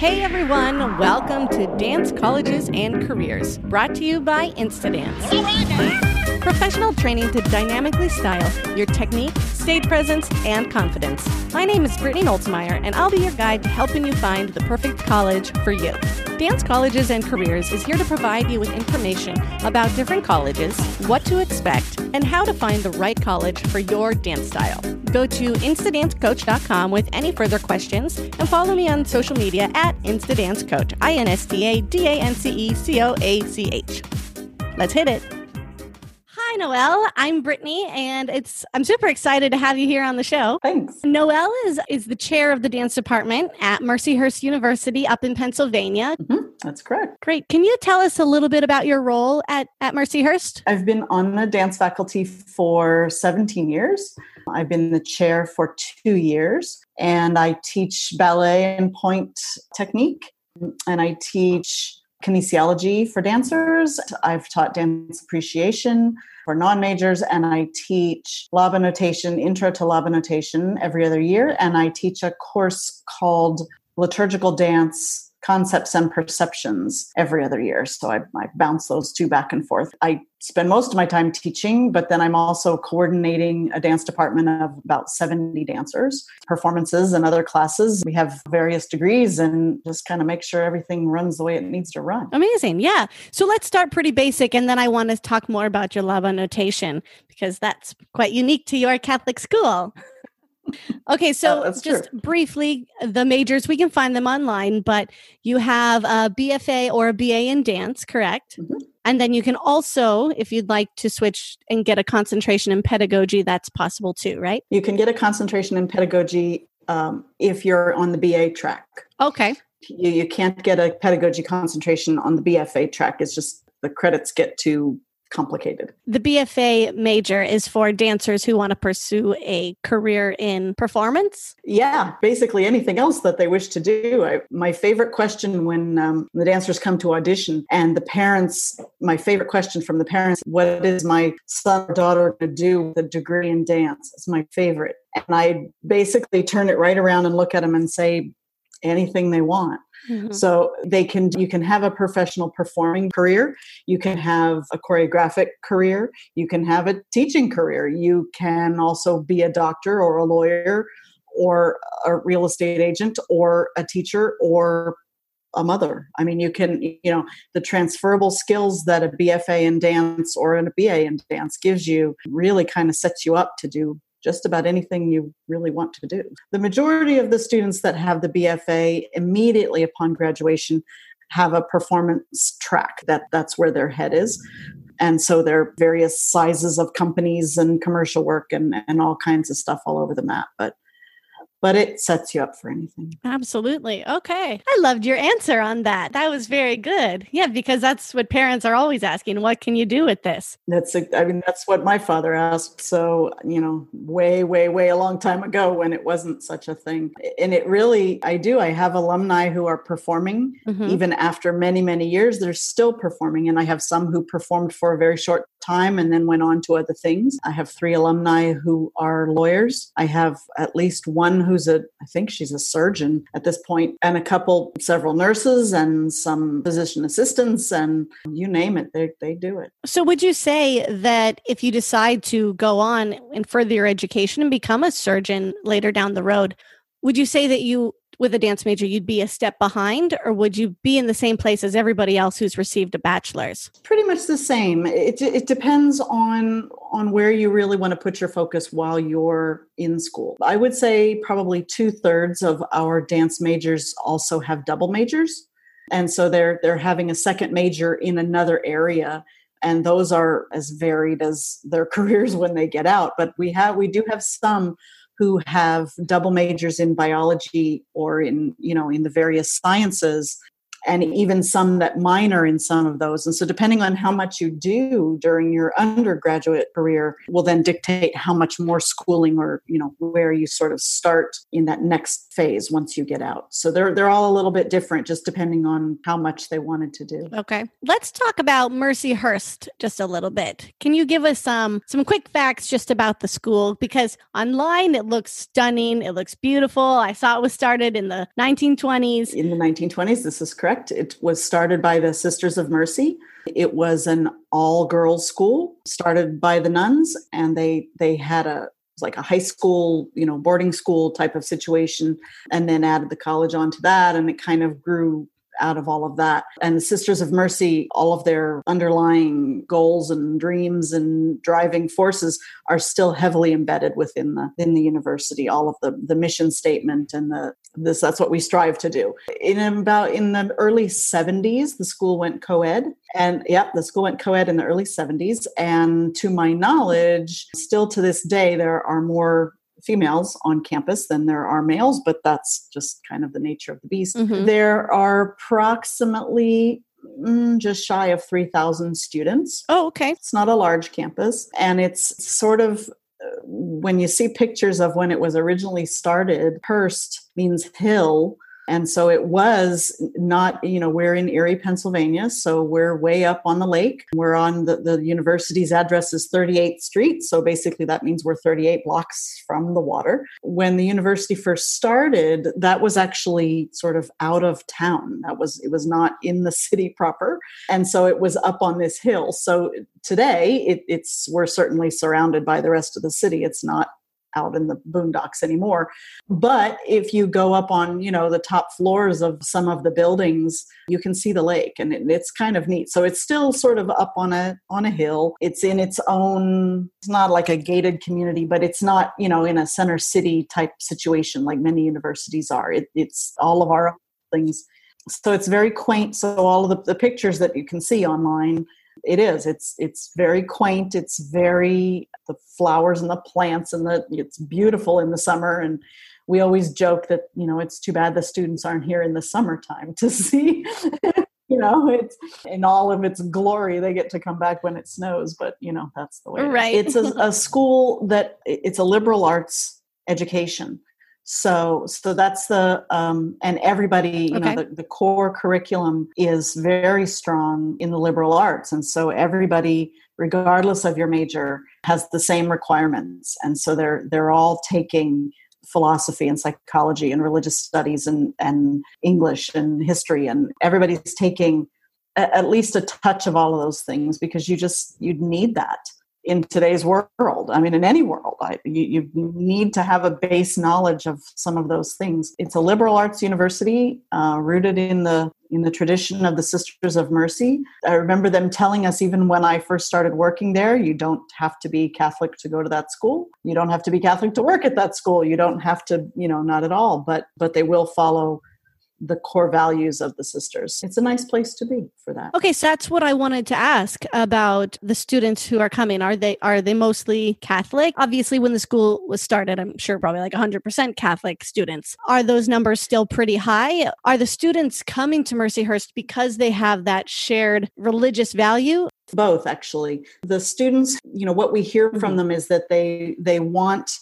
Hey everyone, welcome to Dance Colleges and Careers, brought to you by Instadance. Professional training to dynamically style your technique, stage presence, and confidence. My name is Brittany Noltzmeyer, and I'll be your guide to helping you find the perfect college for you. Dance Colleges and Careers is here to provide you with information about different colleges, what to expect, and how to find the right college for your dance style. Go to instadancecoach.com with any further questions and follow me on social media at instadancecoach. I N S T A D A N C E C O A C H. Let's hit it. Hi, Noelle. I'm Brittany, and it's I'm super excited to have you here on the show. Thanks. Noelle is is the chair of the dance department at Mercyhurst University up in Pennsylvania. Mm-hmm. That's correct. Great. Can you tell us a little bit about your role at at Mercyhurst? I've been on the dance faculty for 17 years. I've been the chair for two years, and I teach ballet and pointe technique, and I teach kinesiology for dancers. I've taught dance appreciation for non majors, and I teach Laban notation, intro to Laban notation every other year. And I teach a course called liturgical dance concepts and perceptions every other year. So I, I, bounce those two back and forth. I spend most of my time teaching, but then I'm also coordinating a dance department of about 70 dancers, performances, and other classes. We have various degrees and just kind of make sure everything runs the way it needs to run. Amazing. Yeah. So let's start pretty basic. And then I want to talk more about your Laban notation because that's quite unique to your Catholic school. Okay, so oh, just true. briefly, the majors, we can find them online, but you have a BFA or a BA in dance, correct? Mm-hmm. And then you can also, if you'd like to switch and get a concentration in pedagogy, that's possible too, right? You can get a concentration in pedagogy um, if you're on the BA track. Okay. You, you can't get a pedagogy concentration on the BFA track. It's just the credits get too complicated. The BFA major is for dancers who want to pursue a career in performance? Yeah, basically anything else that they wish to do. I, my favorite question when um, the dancers come to audition and the parents, my favorite question from the parents, what is my son or daughter going to do with a degree in dance? It's my favorite. And I basically turn it right around and look at them and say, anything they want Mm-hmm. So they can you can have a professional performing career, you can have a choreographic career, you can have a teaching career, you can also be a doctor or a lawyer or a real estate agent or a teacher or a mother. I mean, you can, you know, the transferable skills that a BFA in dance or a BA in dance gives you really kind of sets you up to do just about anything you really want to do. The majority of the students that have the BFA immediately upon graduation have a performance track that that's where their head is and so there are various sizes of companies and commercial work and, and all kinds of stuff all over the map but but it sets you up for anything. Absolutely. Okay. I loved your answer on that. That was very good. Yeah, because that's what parents are always asking. What can you do with this? That's, I mean, that's what my father asked. So, you know, way, way, way a long time ago when it wasn't such a thing. And it really, I do. I have alumni who are performing mm-hmm. even after many, many years. They're still performing. And I have some who performed for a very short time and then went on to other things. I have three alumni who are lawyers. I have at least one who's a, I think she's a surgeon at this point, and a couple, several nurses and some physician assistants, and you name it, they, they do it. So, would you say that if you decide to go on and further your education and become a surgeon later down the road, would you say that you with a dance major, you'd be a step behind, or would you be in the same place as everybody else who's received a bachelor's? Pretty much the same. It, it depends on on where you really want to put your focus while you're in school. I would say probably two thirds of our dance majors also have double majors, and so they're they're having a second major in another area and those are as varied as their careers when they get out but we have we do have some who have double majors in biology or in you know in the various sciences and even some that minor in some of those. And so, depending on how much you do during your undergraduate career, will then dictate how much more schooling or you know where you sort of start in that next phase once you get out. So they're they're all a little bit different, just depending on how much they wanted to do. Okay, let's talk about Mercyhurst just a little bit. Can you give us some some quick facts just about the school? Because online it looks stunning, it looks beautiful. I saw it was started in the 1920s. In the 1920s, this is correct. It was started by the Sisters of Mercy. It was an all girls school started by the nuns, and they they had a like a high school, you know, boarding school type of situation, and then added the college onto that, and it kind of grew out of all of that. And the Sisters of Mercy, all of their underlying goals and dreams and driving forces are still heavily embedded within the in the university. All of the the mission statement and the this that's what we strive to do. In about in the early 70s, the school went co-ed. And yep, the school went co-ed in the early 70s. And to my knowledge, still to this day, there are more females on campus than there are males, but that's just kind of the nature of the beast. Mm-hmm. There are approximately mm, just shy of 3,000 students. Oh, okay. It's not a large campus, and it's sort of when you see pictures of when it was originally started, Hurst means hill and so it was not, you know, we're in Erie, Pennsylvania. So we're way up on the lake. We're on the, the university's address is 38th Street. So basically that means we're 38 blocks from the water. When the university first started, that was actually sort of out of town. That was, it was not in the city proper. And so it was up on this hill. So today it, it's, we're certainly surrounded by the rest of the city. It's not out in the boondocks anymore. But if you go up on you know the top floors of some of the buildings you can see the lake and it, it's kind of neat. So it's still sort of up on a on a hill. It's in its own it's not like a gated community but it's not you know in a center city type situation like many universities are. It, it's all of our things. So it's very quaint. So all of the, the pictures that you can see online it is. It's it's very quaint. It's very the flowers and the plants and the it's beautiful in the summer. And we always joke that you know it's too bad the students aren't here in the summertime to see you know it's in all of its glory they get to come back when it snows. But you know that's the way right. It it's a, a school that it's a liberal arts education so so that's the um, and everybody you okay. know the, the core curriculum is very strong in the liberal arts. And so everybody regardless of your major has the same requirements. And so they're they're all taking philosophy and psychology and religious studies and and english and history. And everybody's taking at least a touch of all of those things because you just you'd need that in today's world. I mean, in any world, I, you, you, need to have a base knowledge of some of those things. It's a liberal arts university uh, rooted in the in the tradition of the Sisters of Mercy. I remember them telling us even when I first started working there, you don't have to be Catholic to go to that school. You don't have to be Catholic to work at that school. You don't have to, you know, not at all. But but they will follow the core values of the sisters. It's a nice place to be for that. Okay, so that's what I wanted to ask about the students who are coming. Are they are they mostly Catholic? Obviously when the school was started, I'm sure probably like 100% Catholic students. Are those numbers still pretty high? Are the students coming to Mercyhurst because they have that shared religious value both actually the students you know what we hear from mm-hmm. them is that they they want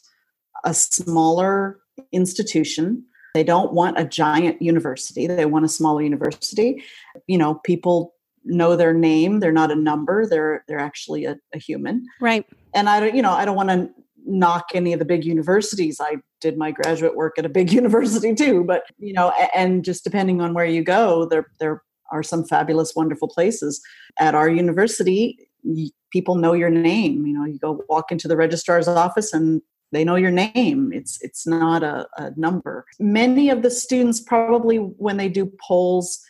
a smaller institution they don't want a giant university, they want a smaller university. You know, people know their name, they're not a number, they're they're actually a, a human. Right. And I don't, you know, I don't want to knock any of the big universities. I did my graduate work at a big university too, but you know, and just depending on where you go, there there are some fabulous, wonderful places. At our university, people know your name. You know, you go walk into the registrar's office and they know your name. It's it's not a, a number. Many of the students probably when they do polls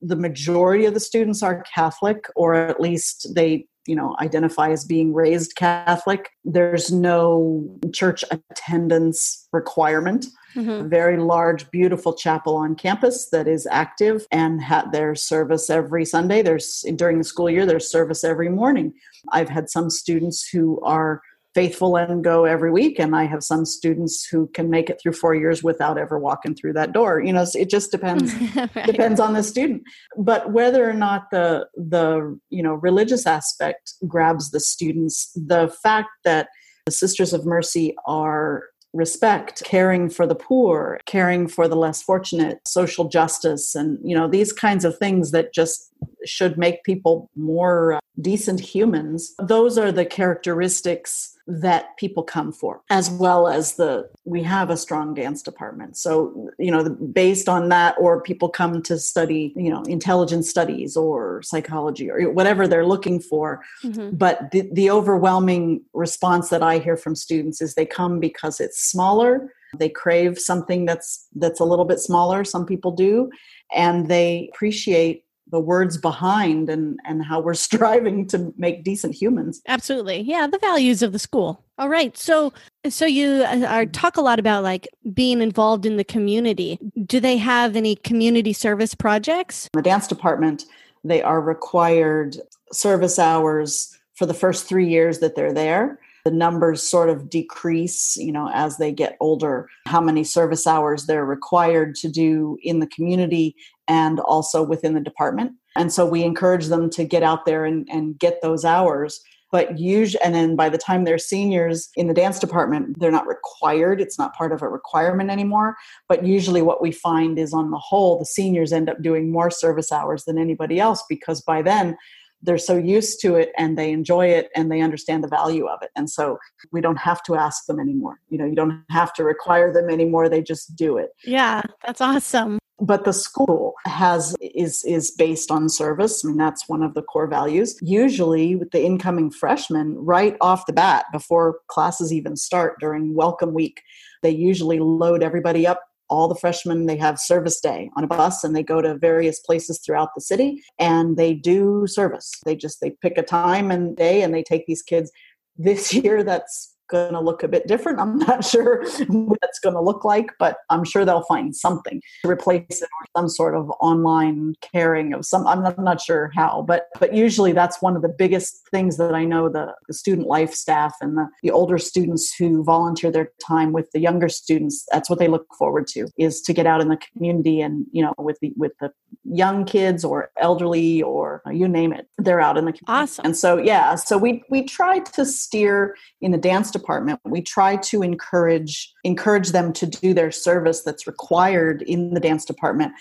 the majority of the students are catholic or at least they you know identify as being raised catholic. There's no church attendance requirement. Mm-hmm. a very large beautiful chapel on campus that is active and had their service every sunday. There's during the school year there's service every morning. I've had some students who are faithful and go every week and i have some students who can make it through four years without ever walking through that door you know it just depends right. depends on the student but whether or not the the you know religious aspect grabs the students the fact that the sisters of mercy are respect caring for the poor caring for the less fortunate social justice and you know these kinds of things that just should make people more uh, decent humans those are the characteristics that people come for as well as the we have a strong dance department. So you know based on that or people come to study you know intelligence studies or psychology or whatever they're looking for. Mm-hmm. but the, the overwhelming response that i hear from students is they come because it's smaller. They crave something that's that's a little bit smaller some people do and they appreciate the words behind and and how we're striving to make decent humans. Absolutely. Yeah the values of the school. All right. So so you uh, are talk a lot about like being involved in the community. Do they have any community service projects? The dance department they are required service hours for the first three years that they're there. The numbers sort of decrease you know as they get older how many service hours they're required to do in the community and also within the department. And so we encourage them to get out there and, and get those hours. But usually and then by the time they're seniors in the dance department they're not required. It's not part of a requirement anymore. But usually what we find is on the whole the seniors end up doing more service hours than anybody else because by then they're so used to it and they enjoy it and they understand the value of it. And so we don't have to ask them anymore. You know you don't have to require them anymore. They just do it. Yeah that's awesome but the school has is is based on service. I mean that's one of the core values. Usually with the incoming freshmen right off the bat before classes even start during welcome week they usually load everybody up all the freshmen they have service day on a bus and they go to various places throughout the city and they do service. They just they pick a time and day and they take these kids. This year that's going to look a bit different. I'm not sure what that's going to look like, but I'm sure they'll find something to replace it or some sort of online caring of some. I'm not, I'm not sure how, but but usually that's one of the biggest things that I know the, the student life staff and the, the older students who volunteer their time with the younger students. That's what they look forward to is to get out in the community and you know with the with the young kids or elderly or you name it, they're out in the community. Awesome. And so yeah, so we we try to steer in the dance department we try to encourage encourage them to do their service that's required in the dance department.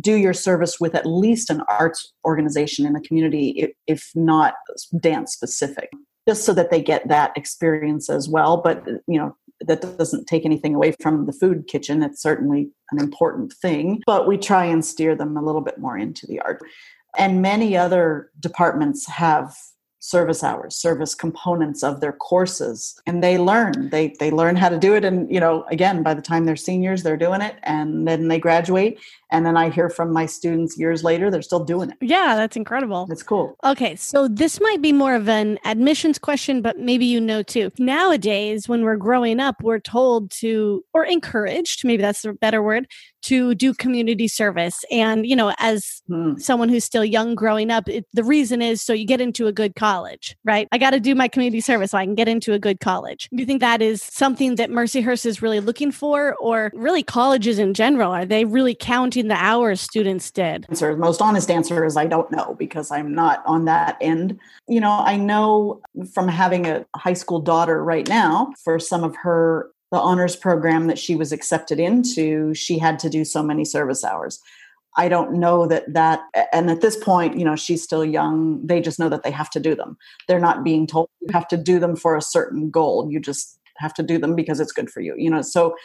Do your service with at least an arts organization in the community if not dance specific just so that they get that experience as well. But you know that doesn't take anything away from the food kitchen. It's certainly an important thing but we try and steer them a little bit more into the art. And many other departments have service hours service components of their courses. And they learn. They they learn how to do it. And you know again by the time they're seniors they're doing it. And then they graduate and then i hear from my students years later they're still doing it. Yeah that's incredible. It's cool. Okay so this might be more of an admissions question but maybe you know too. Nowadays when we're growing up we're told to or encouraged maybe that's a better word to do community service. And you know as hmm. someone who's still young growing up it, the reason is so you get into a good college right? I got to do my community service so i can get into a good college. Do you think that is something that mercyhurst is really looking for or really colleges in general? Are they really counting the hours students did answer the most honest answer is i don't know because i'm not on that end you know i know from having a high school daughter right now for some of her the honors program that she was accepted into, she had to do so many service hours. I don't know that that, and at this point, you know, she's still young. They just know that they have to do them. They're not being told you have to do them for a certain goal. You just have to do them because it's good for you, you know. So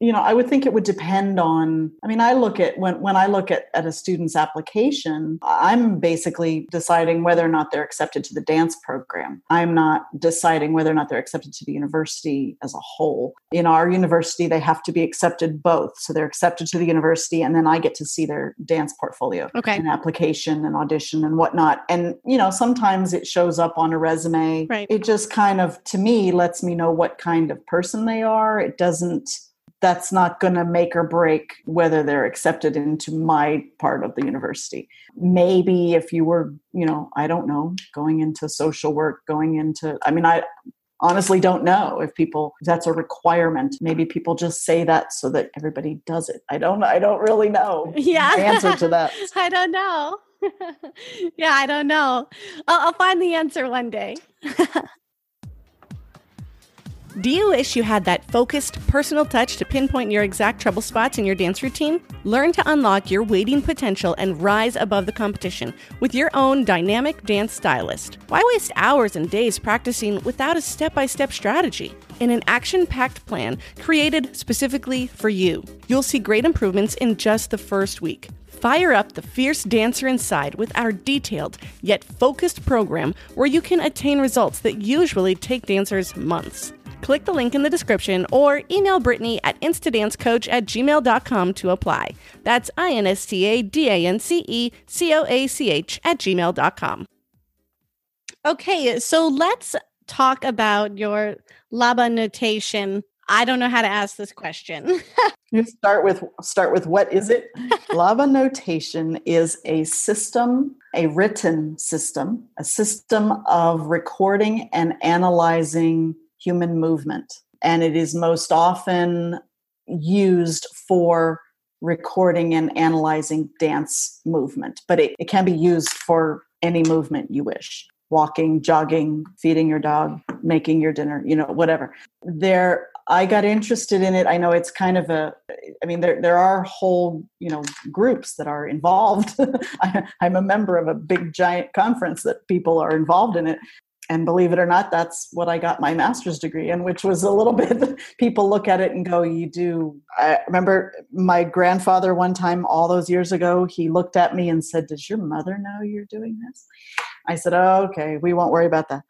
you know i would think it would depend on i mean i look at when when i look at, at a student's application i'm basically deciding whether or not they're accepted to the dance program. I'm not deciding whether or not they're accepted to the university as a whole. In our university they have to be accepted both. So they're accepted to the university and then i get to see their dance portfolio okay. and application and audition and whatnot. And you know sometimes it shows up on a resume. Right. It just kind of to me lets me know what kind of person they are. It doesn't that's not going to make or break whether they're accepted into my part of the university. Maybe if you were, you know, I don't know, going into social work, going into, I mean, I, honestly don't know if people if that's a requirement. Maybe people just say that so that everybody does it. I don't i don't really know yeah. answer to that. I don't know. Yeah i don't know. I'll, I'll find the answer one day Do you wish you had that focused, personal touch to pinpoint your exact trouble spots in your dance routine? Learn to unlock your waiting potential and rise above the competition with your own dynamic dance stylist. Why waste hours and days practicing without a step by step strategy? In an action packed plan created specifically for you, you'll see great improvements in just the first week. Fire up the fierce dancer inside with our detailed yet focused program where you can attain results that usually take dancers months click the link in the description or email Brittany at instadancecoach at gmail.com to apply. That's I N S T A D A N C E C O A C H at gmail.com. Okay, so let's talk about your Laban notation. I don't know how to ask this question. you start with start with what is it? Laban notation is a system, a written system, a system of recording and analyzing human movement. And it is most often used for recording and analyzing dance movement, but it, it can be used for any movement you wish walking, jogging, feeding your dog, making your dinner, you know, whatever. There I got interested in it. I know it's kind of a I mean there there are whole, you know, groups that are involved. I, I'm a member of a big giant conference that people are involved in it and believe it or not that's what i got my master's degree in which was a little bit people look at it and go you do. I remember my grandfather one time all those years ago he looked at me and said does your mother know you're doing this? I said oh, okay we won't worry about that.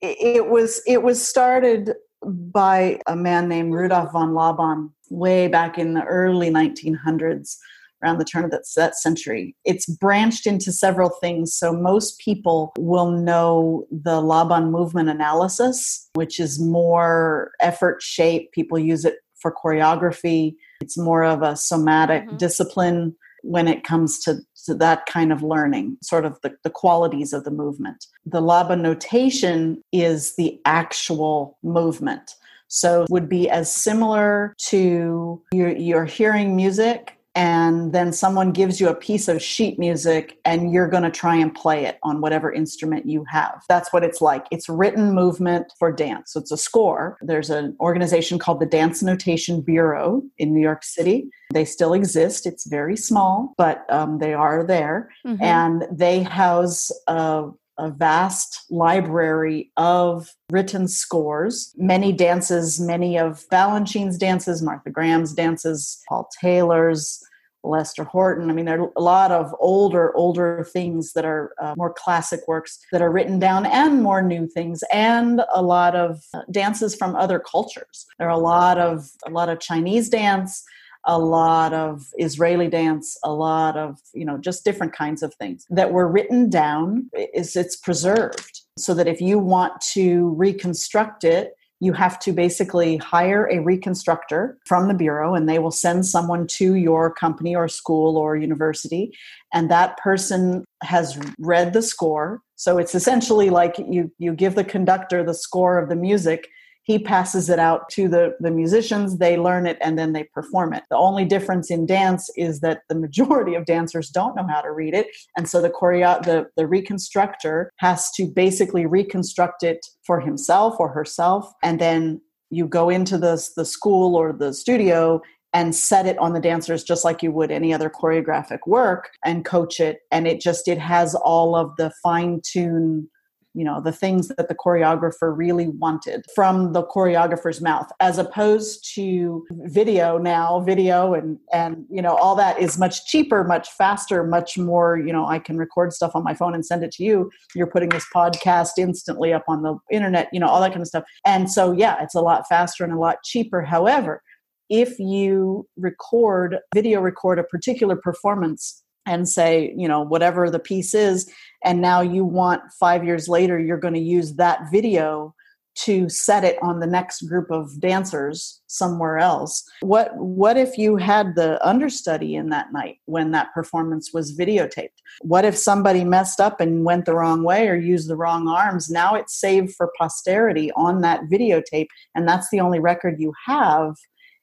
It was it was started by a man named rudolf von laban way back in the early 1900s around the turn of that, that century. It's branched into several things. So most people will know the Laban movement analysis, which is more effort shape. People use it for choreography. It's more of a somatic mm-hmm. discipline when it comes to, to that kind of learning, sort of the, the qualities of the movement. The Laban notation is the actual movement. So would be as similar to you're, you're hearing music and then someone gives you a piece of sheet music and you're going to try and play it on whatever instrument you have. That's what it's like. It's written movement for dance. So it's a score. There's an organization called the Dance Notation Bureau in New York City. They still exist. It's very small, but um, they are there. Mm-hmm. And they house a a vast library of written scores, many dances, many of Balanchine's dances, Martha Graham's dances, Paul Taylor's, Lester Horton. I mean, there are a lot of older, older things that are uh, more classic works that are written down, and more new things, and a lot of uh, dances from other cultures. There are a lot of a lot of Chinese dance, a lot of Israeli dance, a lot of, you know, just different kinds of things that were written down. Is it's preserved so that if you want to reconstruct it, you have to basically hire a reconstructor from the bureau and they will send someone to your company or school or university. And that person has read the score. So it's essentially like you you give the conductor the score of the music he passes it out to the, the musicians they learn it and then they perform it. The only difference in dance is that the majority of dancers don't know how to read it and so the choreo the, the reconstructor has to basically reconstruct it for himself or herself and then you go into the, the school or the studio and set it on the dancers just like you would any other choreographic work and coach it and it just it has all of the fine tune you know the things that the choreographer really wanted from the choreographer's mouth as opposed to video now video and and you know all that is much cheaper much faster much more you know i can record stuff on my phone and send it to you. You're putting this podcast instantly up on the internet you know all that kind of stuff. And so yeah it's a lot faster and a lot cheaper. However if you record video record a particular performance and say, you know, whatever the piece is, and now you want five years later, you're going to use that video to set it on the next group of dancers somewhere else. What what if you had the understudy in that night when that performance was videotaped? What if somebody messed up and went the wrong way or used the wrong arms? Now it's saved for posterity on that videotape and that's the only record you have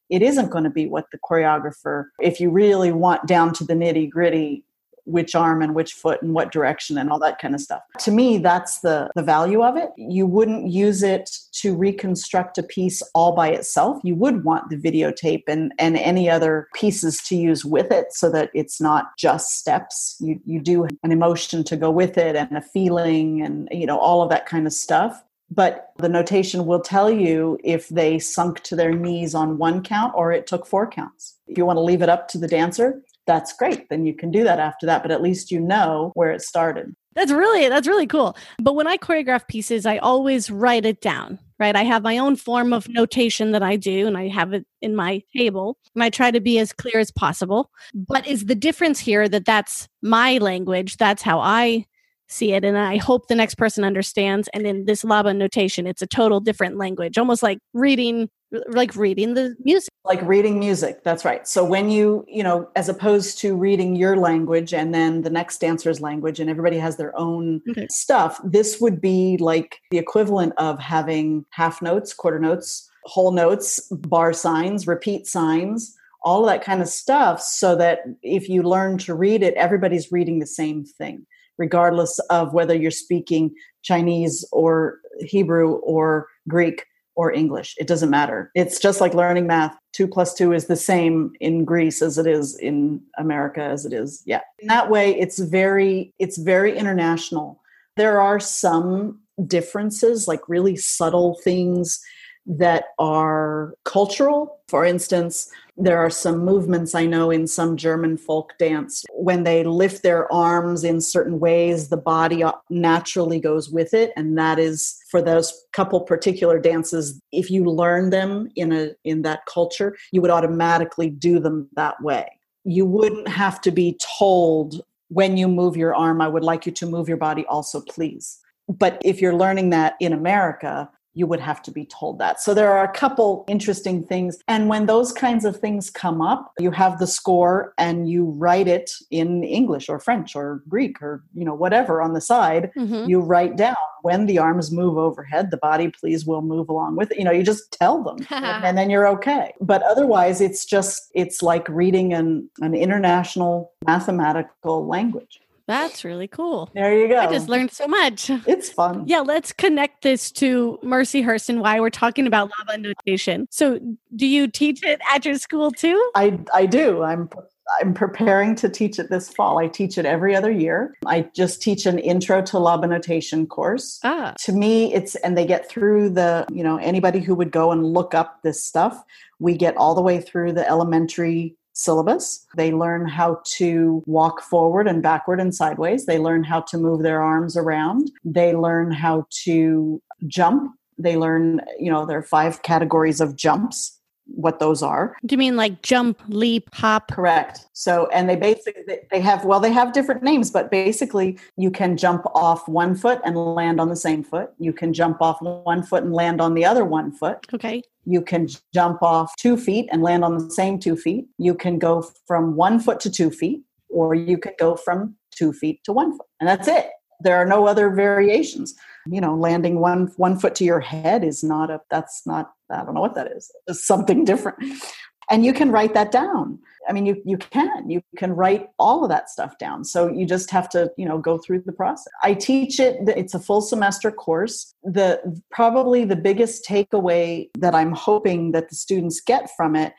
it isn't going to be what the choreographer if you really want down to the nitty gritty which arm and which foot and what direction and all that kind of stuff. To me, that's the, the value of it. You wouldn't use it to reconstruct a piece all by itself. You would want the videotape and, and any other pieces to use with it so that it's not just steps. You, you do an emotion to go with it and a feeling and, you know, all of that kind of stuff but the notation will tell you if they sunk to their knees on one count or it took four counts. If you want to leave it up to the dancer, that's great. Then you can do that after that, but at least you know where it started. That's really that's really cool. But when I choreograph pieces, I always write it down, right? I have my own form of notation that I do and I have it in my table and I try to be as clear as possible. But is the difference here that that's my language, that's how I see it and i hope the next person understands and in this Laban notation it's a total different language almost like reading like reading the music. Like reading music that's right. So when you you know as opposed to reading your language and then the next dancer's language and everybody has their own okay. stuff this would be like the equivalent of having half notes quarter notes whole notes bar signs repeat signs all of that kind of stuff so that if you learn to read it everybody's reading the same thing regardless of whether you're speaking Chinese or Hebrew or Greek or English. It doesn't matter. It's just like learning math. Two plus two is the same in Greece as it is in America as it is. Yeah. In that way, it's very, it's very international. There are some differences, like really subtle things that are cultural. For instance, there are some movements I know in some German folk dance. When they lift their arms in certain ways, the body naturally goes with it. And that is for those couple particular dances, if you learn them in a in that culture, you would automatically do them that way. You wouldn't have to be told when you move your arm, I would like you to move your body also, please. But if you're learning that in America, you would have to be told that. So there are a couple interesting things. And when those kinds of things come up, you have the score and you write it in English or French or Greek or, you know, whatever on the side. Mm-hmm. You write down when the arms move overhead, the body please will move along with it. You know, you just tell them and then you're okay. But otherwise it's just it's like reading an an international mathematical language. That's really cool. There you go. I just learned so much. It's fun. Yeah, let's connect this to Mercyhurst and why we're talking about Laban notation. So, do you teach it at your school too? I I do. I'm I'm preparing to teach it this fall. I teach it every other year. I just teach an intro to Laban notation course. Ah. To me, it's and they get through the, you know, anybody who would go and look up this stuff, we get all the way through the elementary syllabus. They learn how to walk forward and backward and sideways. They learn how to move their arms around. They learn how to jump. They learn, you know, there are five categories of jumps what those are. Do you mean like jump, leap, hop? Correct. So, and they basically they have well, they have different names, but basically, you can jump off one foot and land on the same foot. You can jump off one foot and land on the other one foot. Okay. You can jump off two feet and land on the same two feet. You can go from one foot to two feet, or you can go from two feet to one foot, and that's it. There are no other variations. You know, landing one one foot to your head is not a. That's not. I don't know what that is. It's something different and you can write that down. I mean you you can you can write all of that stuff down. So you just have to you know go through the process. I teach it it's a full semester course. The probably the biggest takeaway that i'm hoping that the students get from it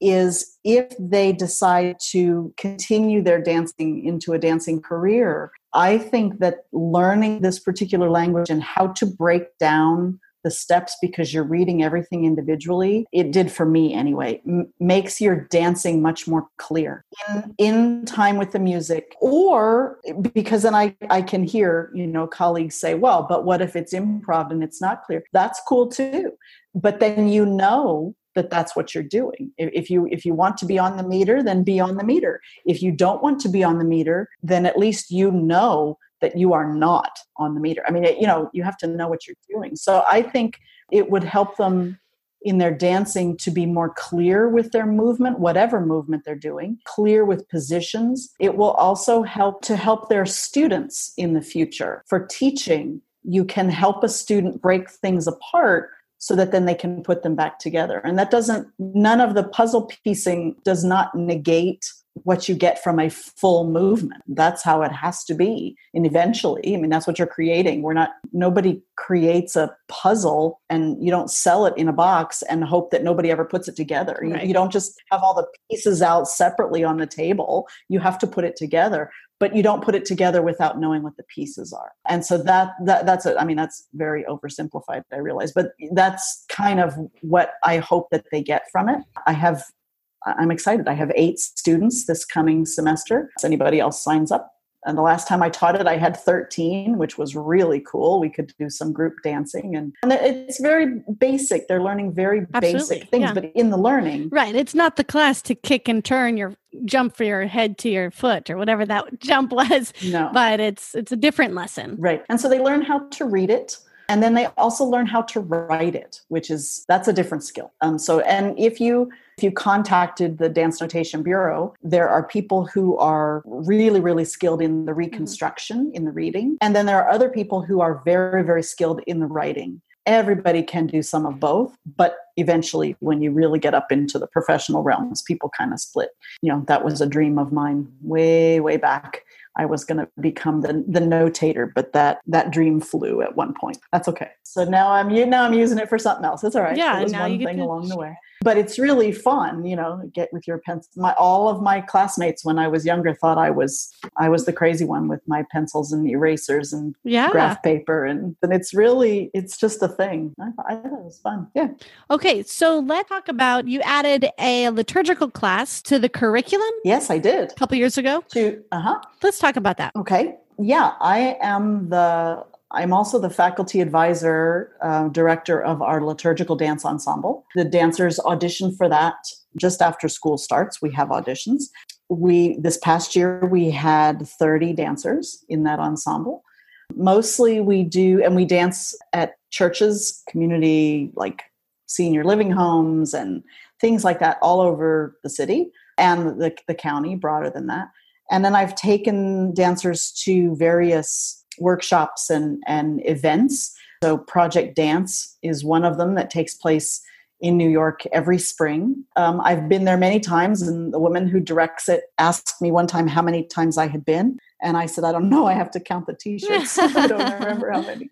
is if they decide to continue their dancing into a dancing career i think that learning this particular language and how to break down the steps because you're reading everything individually it did for me anyway. M- makes your dancing much more clear in, in time with the music. Or because then I, I can hear you know colleagues say well but what if it's improv and it's not clear? That's cool too. But then you know that that's what you're doing. If you if you want to be on the meter then be on the meter. If you don't want to be on the meter then at least you know that you are not on the meter. I mean, it, you know, you have to know what you're doing. So I think it would help them in their dancing to be more clear with their movement whatever movement they're doing clear with positions it will also help to help their students in the future for teaching you can help a student break things apart so that then they can put them back together and that doesn't none of the puzzle piecing does not negate what you get from a full movement. That's how it has to be. And eventually i mean that's what you're creating. We're not nobody creates a puzzle and you don't sell it in a box and hope that nobody ever puts it together. Right. you, you don't just have all the pieces out separately on the table. You have to put it together but you don't put it together without knowing what the pieces are. And so that, that that's it i mean that's very oversimplified i realize but that's kind of what i hope that they get from it. I have I'm excited. I have eight students this coming semester. If anybody else signs up, and the last time I taught it, I had 13, which was really cool. We could do some group dancing, and, and it's very basic. They're learning very Absolutely. basic things, yeah. but in the learning. Right. It's not the class to kick and turn your jump for your head to your foot or whatever that jump was. No. But it's it's a different lesson. Right. And so they learn how to read it and then they also learn how to write it which is that's a different skill. Um, so and if you if you contacted the dance notation bureau there are people who are really really skilled in the mm-hmm. reconstruction in the reading. And then there are other people who are very very skilled in the writing. Everybody can do some of both but eventually when you really get up into the professional realms people kind of split. You know that was a dream of mine way way back I was going to become the, the notator, but that that dream flew at one point. That's okay. So now I'm now I'm using it for something else. It's all right. Yeah, it was now one you thing along the way but it's really fun you know get with your pencil my all of my classmates when i was younger thought i was i was the crazy one with my pencils and erasers and yeah. graph paper and and it's really it's just a thing. I, I thought it was fun. Yeah. Okay so let's talk about you added a liturgical class to the curriculum? Yes i did. A couple years ago? To uh-huh. Let's talk about that. Okay. Yeah i am the I'm also the faculty advisor, uh, director of our liturgical dance ensemble. The dancers audition for that just after school starts. We have auditions. We this past year we had 30 dancers in that ensemble. Mostly we do, and we dance at churches, community like senior living homes, and things like that all over the city and the, the county, broader than that. And then I've taken dancers to various workshops and, and events. So, Project Dance is one of them that takes place in New York every spring. Um, I've been there many times, and the woman who directs it asked me one time how many times I had been. And I said, I don't know. I have to count the t shirts. I don't remember how many.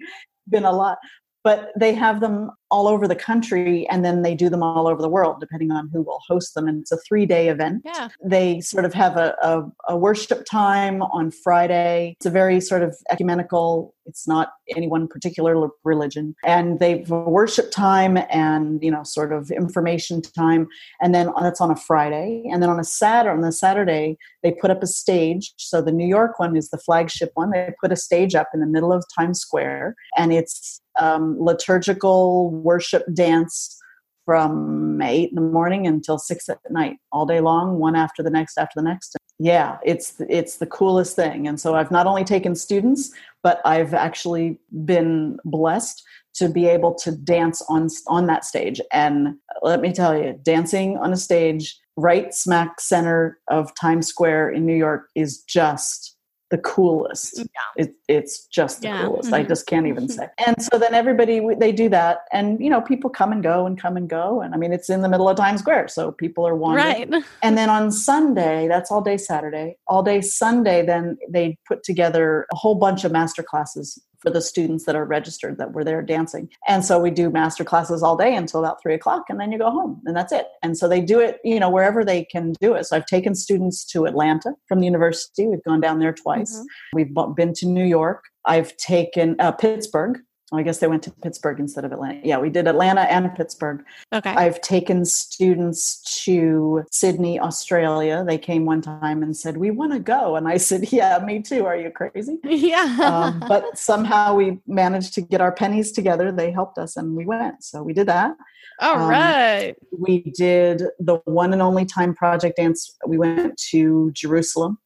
Been a lot but they have them all over the country and then they do them all over the world depending on who will host them and it's a three day event. Yeah. they sort of have a, a, a, worship time on friday. It's a very sort of ecumenical it's not any one particular religion. And they've a worship time and you know sort of information time and then that's on a friday. And then on a saturday on the saturday they put up a stage. So the new york one is the flagship one. They put a stage up in the middle of times square and it's um, liturgical worship dance from eight in the morning until six at night, all day long, one after the next after the next. Yeah, it's it's the coolest thing. And so I've not only taken students, but I've actually been blessed to be able to dance on on that stage. And let me tell you, dancing on a stage right smack center of Times Square in New York is just the coolest. Yeah. It, it's just the yeah. coolest. Mm-hmm. I just can't even say. And so then everybody they do that, and you know people come and go and come and go, and I mean it's in the middle of Times Square, so people are wandering. Right. And then on Sunday, that's all day Saturday, all day Sunday. Then they put together a whole bunch of master classes for the students that are registered that were there dancing. And so we do master classes all day until about three o'clock, and then you go home, and that's it. And so they do it, you know, wherever they can do it. So I've taken students to Atlanta from the university. We've gone down there twice. Mm-hmm. We've been to New York. I've taken uh, Pittsburgh. I guess they went to Pittsburgh instead of Atlanta. Yeah, we did Atlanta and Pittsburgh. Okay. I've taken students to Sydney, Australia. They came one time and said, We want to go. And I said, Yeah, me too. Are you crazy? Yeah. um, but somehow we managed to get our pennies together. They helped us and we went. So we did that. All um, right. We did the one and only time project dance. We went to Jerusalem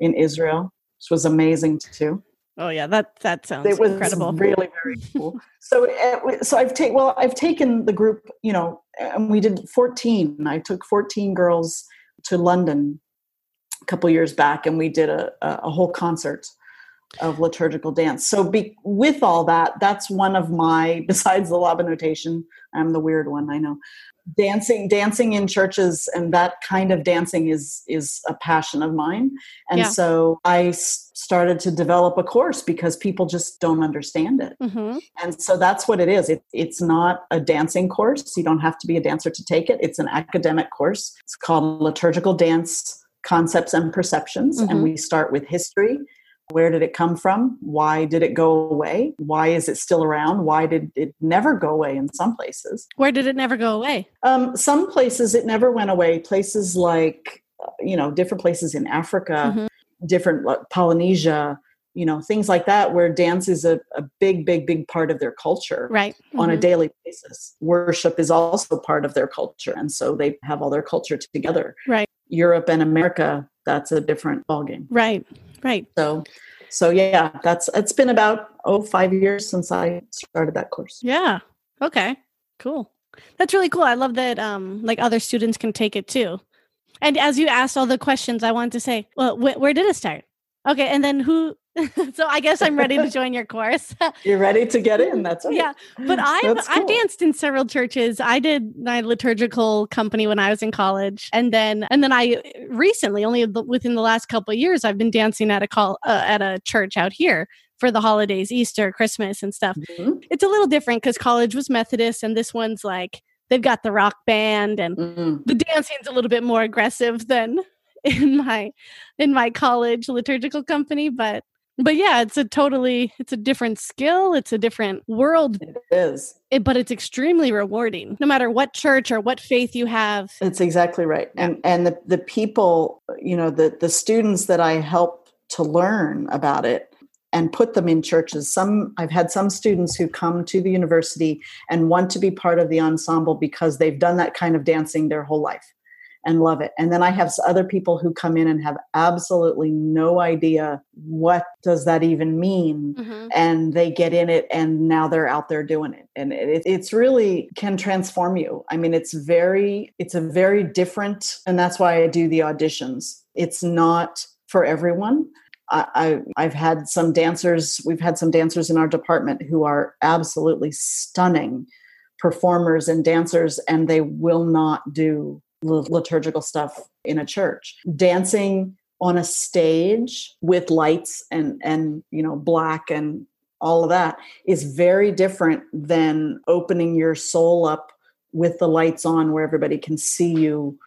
in Israel, which was amazing too. Oh yeah, that that sounds it was incredible. Really, very cool. so, uh, so I've taken well, I've taken the group, you know, and we did 14. I took 14 girls to London a couple years back, and we did a, a whole concert of liturgical dance. So, be, with all that, that's one of my besides the Laban notation. I'm the weird one, I know dancing dancing in churches and that kind of dancing is is a passion of mine and yeah. so i started to develop a course because people just don't understand it mm-hmm. and so that's what it is it, it's not a dancing course you don't have to be a dancer to take it it's an academic course it's called liturgical dance concepts and perceptions mm-hmm. and we start with history where did it come from? Why did it go away? Why is it still around? Why did it never go away in some places? Where did it never go away? Um, some places it never went away. Places like, uh, you know, different places in Africa, mm-hmm. different uh, Polynesia, you know, things like that, where dance is a, a big, big, big part of their culture. Right. Mm-hmm. On a mm-hmm. daily basis. Worship is also part of their culture. And so they have all their culture together. Right. Europe and America, that's a different ballgame. Right. Right. So so yeah, that's it's been about oh five years since I started that course. Yeah. Okay. Cool. That's really cool. I love that um like other students can take it too. And as you asked all the questions, I wanted to say, well, wh- where did it start? Okay, and then who so I guess I'm ready to join your course. You're ready to get in. That's right. Yeah, but I've cool. I've danced in several churches. I did my liturgical company when I was in college, and then and then I recently, only within the last couple of years, I've been dancing at a call uh, at a church out here for the holidays, Easter, Christmas, and stuff. Mm-hmm. It's a little different because college was Methodist, and this one's like they've got the rock band, and mm-hmm. the dancing's a little bit more aggressive than in my in my college liturgical company but but yeah it's a totally it's a different skill it's a different world. It is. It, but it's extremely rewarding no matter what church or what faith you have. It's exactly right and and the, the people you know the the students that i help to learn about it and put them in churches some i've had some students who come to the university and want to be part of the ensemble because they've done that kind of dancing their whole life and love it. And then I have other people who come in and have absolutely no idea what does that even mean. Mm-hmm. And they get in it and now they're out there doing it. And it, it's really can transform you. I mean, it's very, it's a very different, and that's why I do the auditions. It's not for everyone. I, have had some dancers, we've had some dancers in our department who are absolutely stunning performers and dancers, and they will not do liturgical stuff in a church. Dancing on a stage with lights and and you know black and all of that is very different than opening your soul up with the lights on where everybody can see you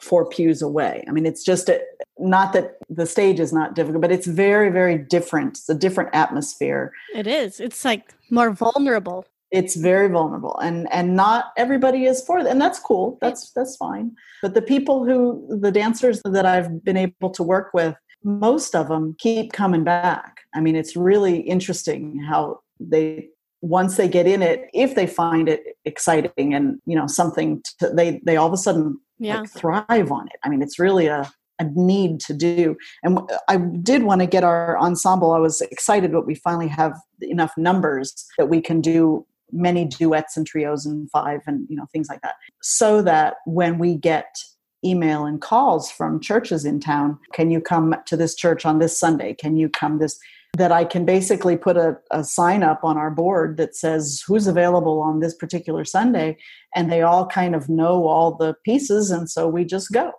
four pews away. I mean, it's just a, not that the stage is not difficult, but it's very, very different. It's a different atmosphere. It is. It's like more vulnerable it's very vulnerable and and not everybody is for it and that's cool that's that's fine but the people who the dancers that i've been able to work with most of them keep coming back i mean it's really interesting how they once they get in it if they find it exciting and you know something to, they they all of a sudden yeah. like thrive on it i mean it's really a a need to do. And I did want to get our ensemble. I was excited, but we finally have enough numbers that we can do many duets and trios and five and you know things like that. So that when we get email and calls from churches in town can you come to this church on this sunday? Can you come this? That i can basically put a, a sign up on our board that says who's available on this particular sunday? And they all kind of know all the pieces and so we just go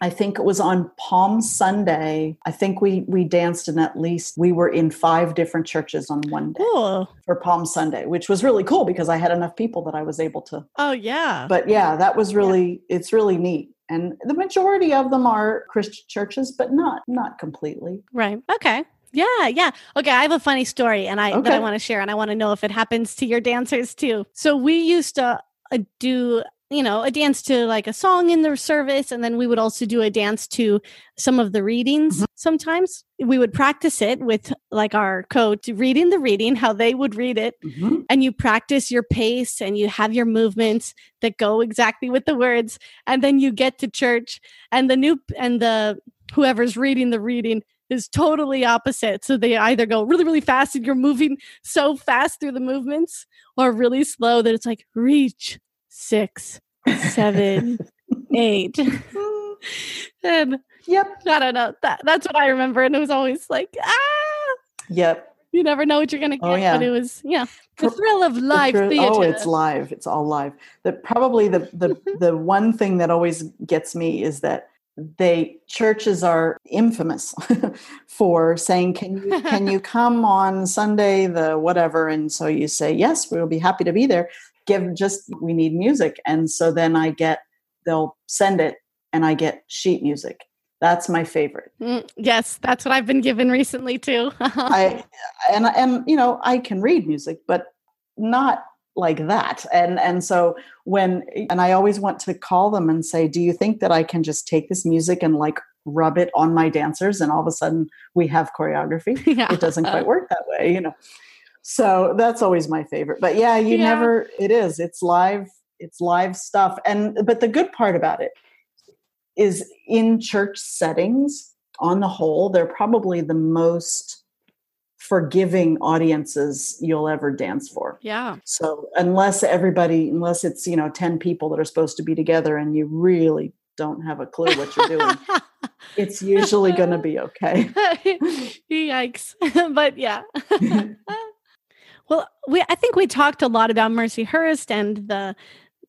I think it was on Palm Sunday. I think we we danced in at least we were in five different churches on one day cool. for Palm Sunday, which was really cool because I had enough people that I was able to. Oh yeah. But yeah, that was really yeah. it's really neat. And the majority of them are Christian churches, but not not completely. Right. Okay. Yeah, yeah. Okay, I have a funny story and I okay. that I want to share and I want to know if it happens to your dancers too. So we used to uh, do you know, a dance to like a song in the service. And then we would also do a dance to some of the readings mm-hmm. sometimes. We would practice it with like our coach reading the reading, how they would read it. Mm-hmm. And you practice your pace and you have your movements that go exactly with the words. And then you get to church and the new and the whoever's reading the reading is totally opposite. So they either go really, really fast and you're moving so fast through the movements, or really slow that it's like reach six, seven, eight. and yep. I don't know. That that's what I remember. And it was always like, ah. Yep. You never know what you're gonna oh, get. Oh, yeah. But it was yeah. The thrill of live the theater. Oh, it's live. It's all live. The probably the the the one thing that always gets me is that they churches are infamous for saying can you can you come on sunday the whatever and so you say yes we'll be happy to be there give just we need music. And so then i get they'll send it and i get sheet music. That's my favorite. Mm, yes that's what i've been given recently too. I and and you know i can read music but not like that. And and so when and i always want to call them and say do you think that i can just take this music and like rub it on my dancers and all of a sudden we have choreography? Yeah. it doesn't quite work that way you know so that's always my favorite but yeah you yeah. never it is it's live it's live stuff and but the good part about it is in church settings on the whole they're probably the most forgiving audiences you'll ever dance for. Yeah. So unless everybody, unless it's, you know, 10 people that are supposed to be together and you really don't have a clue what you're doing, it's usually going to be okay. Yikes. but yeah. Well, we I think we talked a lot about Mercyhurst and the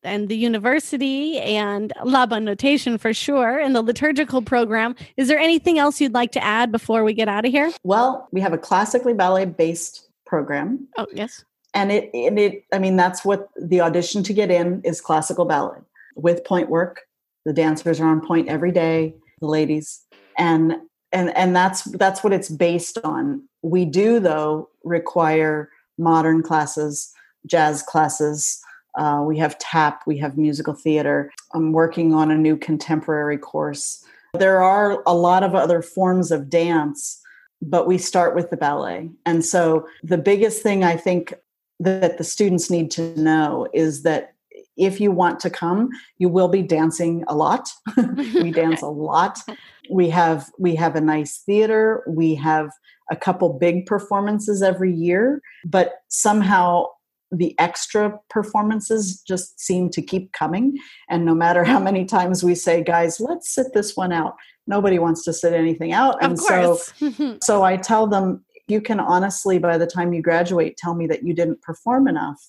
and the university and Laban Notation for sure, and the liturgical program. Is there anything else you'd like to add before we get out of here? Well, we have a classically ballet based program. Oh, yes. And it, it, it, I mean, that's what the audition to get in is classical ballet with pointe work. The dancers are on pointe every day, the ladies. And and and that's that's what it's based on. We do though require modern classes, jazz classes, uh, we have tap, we have musical theater. I'm working on a new contemporary course. There are a lot of other forms of dance, but we start with the ballet. And so the biggest thing I think that the students need to know is that if you want to come, you will be dancing a lot. we dance a lot. We have we have a nice theater. We have a couple big performances every year, but somehow the extra performances just seem to keep coming. And no matter how many times we say, guys, let's sit this one out, nobody wants to sit anything out. And so, so I tell them, you can honestly, by the time you graduate, tell me that you didn't perform enough.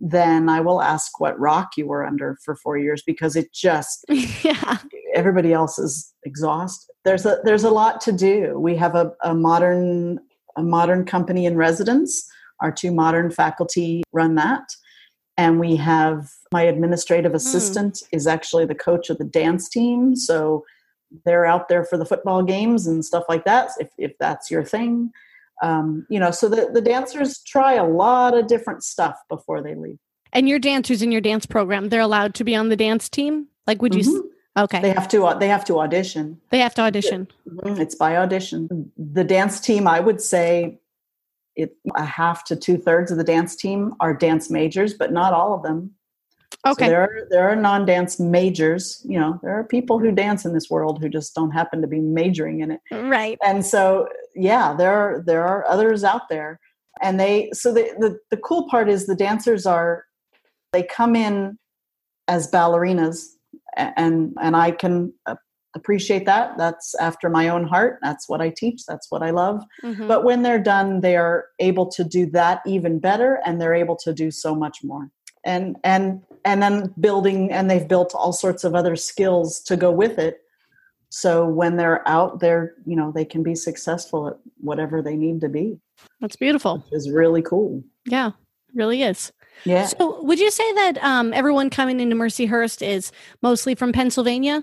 Then I will ask what rock you were under for four years because it just yeah. everybody else is exhausted. There's a there's a lot to do. We have a, a modern a modern company in residence our two modern faculty run that. And we have my administrative hmm. assistant mm. is actually the coach of the dance team. So they're out there for the football games and stuff like that, if, if that's your thing. Um, you know, so the, the dancers try a lot of different stuff before they leave. And your dancers in your dance program, they're allowed to be on the dance team? Like, would you? Mm-hmm. Okay. They have to. They have to audition. They have to audition. Mm-hmm. It's by audition. The dance team, I would say, it a half to two thirds of the dance team are dance majors, but not all of them. Okay. So there are there are non-dance majors. You know, there are people who dance in this world who just don't happen to be majoring in it. Right. And so yeah, there are there are others out there. And they so the the, the cool part is the dancers are they come in as ballerinas and and I can appreciate that. That's after my own heart. That's what I teach. That's what I love. Mm-hmm. But when they're done, they are able to do that even better and they're able to do so much more. And and and then building and they've built all sorts of other skills to go with it. So when they're out there, you know, they can be successful at whatever they need to be. That's beautiful. Is really cool. Yeah, really is. Yeah. So would you say that um, everyone coming into Mercyhurst is mostly from Pennsylvania?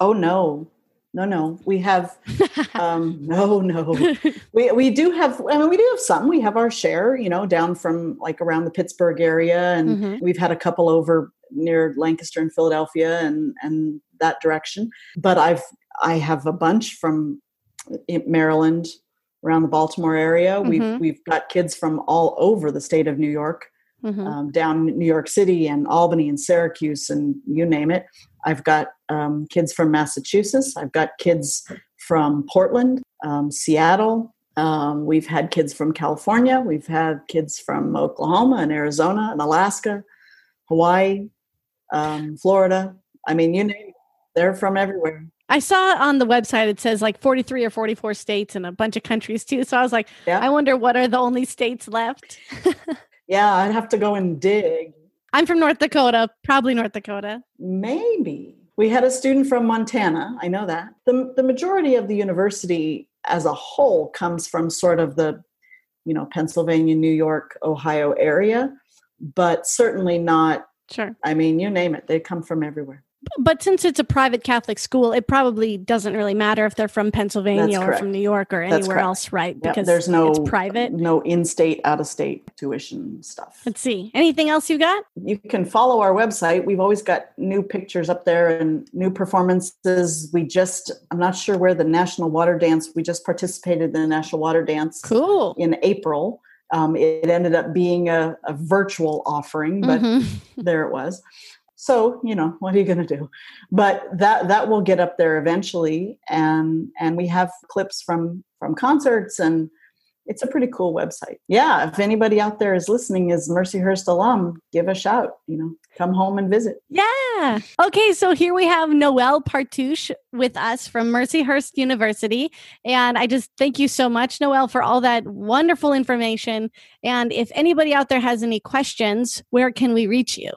Oh no, no, no. We have um, no, no. We we do have. I mean, we do have some. We have our share. You know, down from like around the Pittsburgh area, and mm-hmm. we've had a couple over near Lancaster and Philadelphia, and and that direction. But I've I have a bunch from Maryland, around the Baltimore area. Mm-hmm. We've we've got kids from all over the state of New York. Mm-hmm. Um, down New York City and Albany and Syracuse and you name it. I've got um, kids from Massachusetts. I've got kids from Portland, um, Seattle. Um, we've had kids from California. We've had kids from Oklahoma and Arizona and Alaska, Hawaii, um, Florida. I mean, you name it. They're from everywhere. I saw on the website it says like 43 or 44 states and a bunch of countries too. So I was like, yeah. I wonder what are the only states left? yeah, I'd have to go and dig. I'm from North Dakota, probably North Dakota. Maybe. We had a student from Montana. I know that. The, the majority of the university as a whole comes from sort of the, you know, Pennsylvania, New York, Ohio area, but certainly not. Sure. I mean, you name it, they come from everywhere but since it's a private Catholic school, it probably doesn't really matter if they're from Pennsylvania or from New York or anywhere else, right? Because there's no it's private, no in-state, out-of-state tuition stuff. Let's see. Anything else you got? You can follow our website. We've always got new pictures up there and new performances. We just, I'm not sure where the National Water Dance. We just participated in the National Water Dance. Cool. In April. Um, it ended up being a, a virtual offering, but mm-hmm. there it was so you know what are you going to do but that that will get up there eventually and and we have clips from from concerts and it's a pretty cool website yeah if anybody out there is listening is mercyhurst alum give a shout you know come home and visit yeah okay so here we have noelle partouche with us from mercyhurst university and i just thank you so much noelle for all that wonderful information and if anybody out there has any questions where can we reach you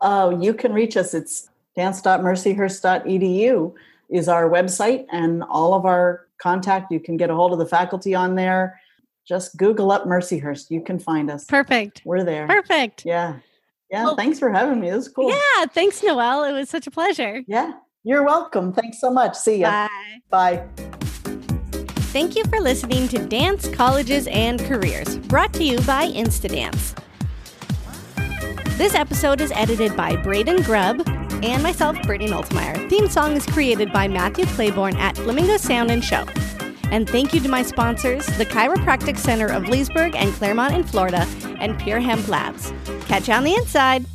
uh, you can reach us. It's dance.mercyhurst.edu is our website and all of our contact. You can get a hold of the faculty on there. Just Google up Mercyhurst. You can find us. Perfect. We're there. Perfect. Yeah. Yeah. Well, thanks for having me. It was cool. Yeah. Thanks, Noelle. It was such a pleasure. Yeah. You're welcome. Thanks so much. See ya. Bye. Bye. Thank you for listening to Dance Colleges and Careers, brought to you by Instadance. This episode is edited by Braden Grubb and myself, Brittany Noltemeyer. Theme song is created by Matthew Claiborne at Flamingo Sound and Show. And thank you to my sponsors, the Chiropractic Center of Leesburg and Clermont in Florida, and Pure Hemp Labs. Catch you on the inside.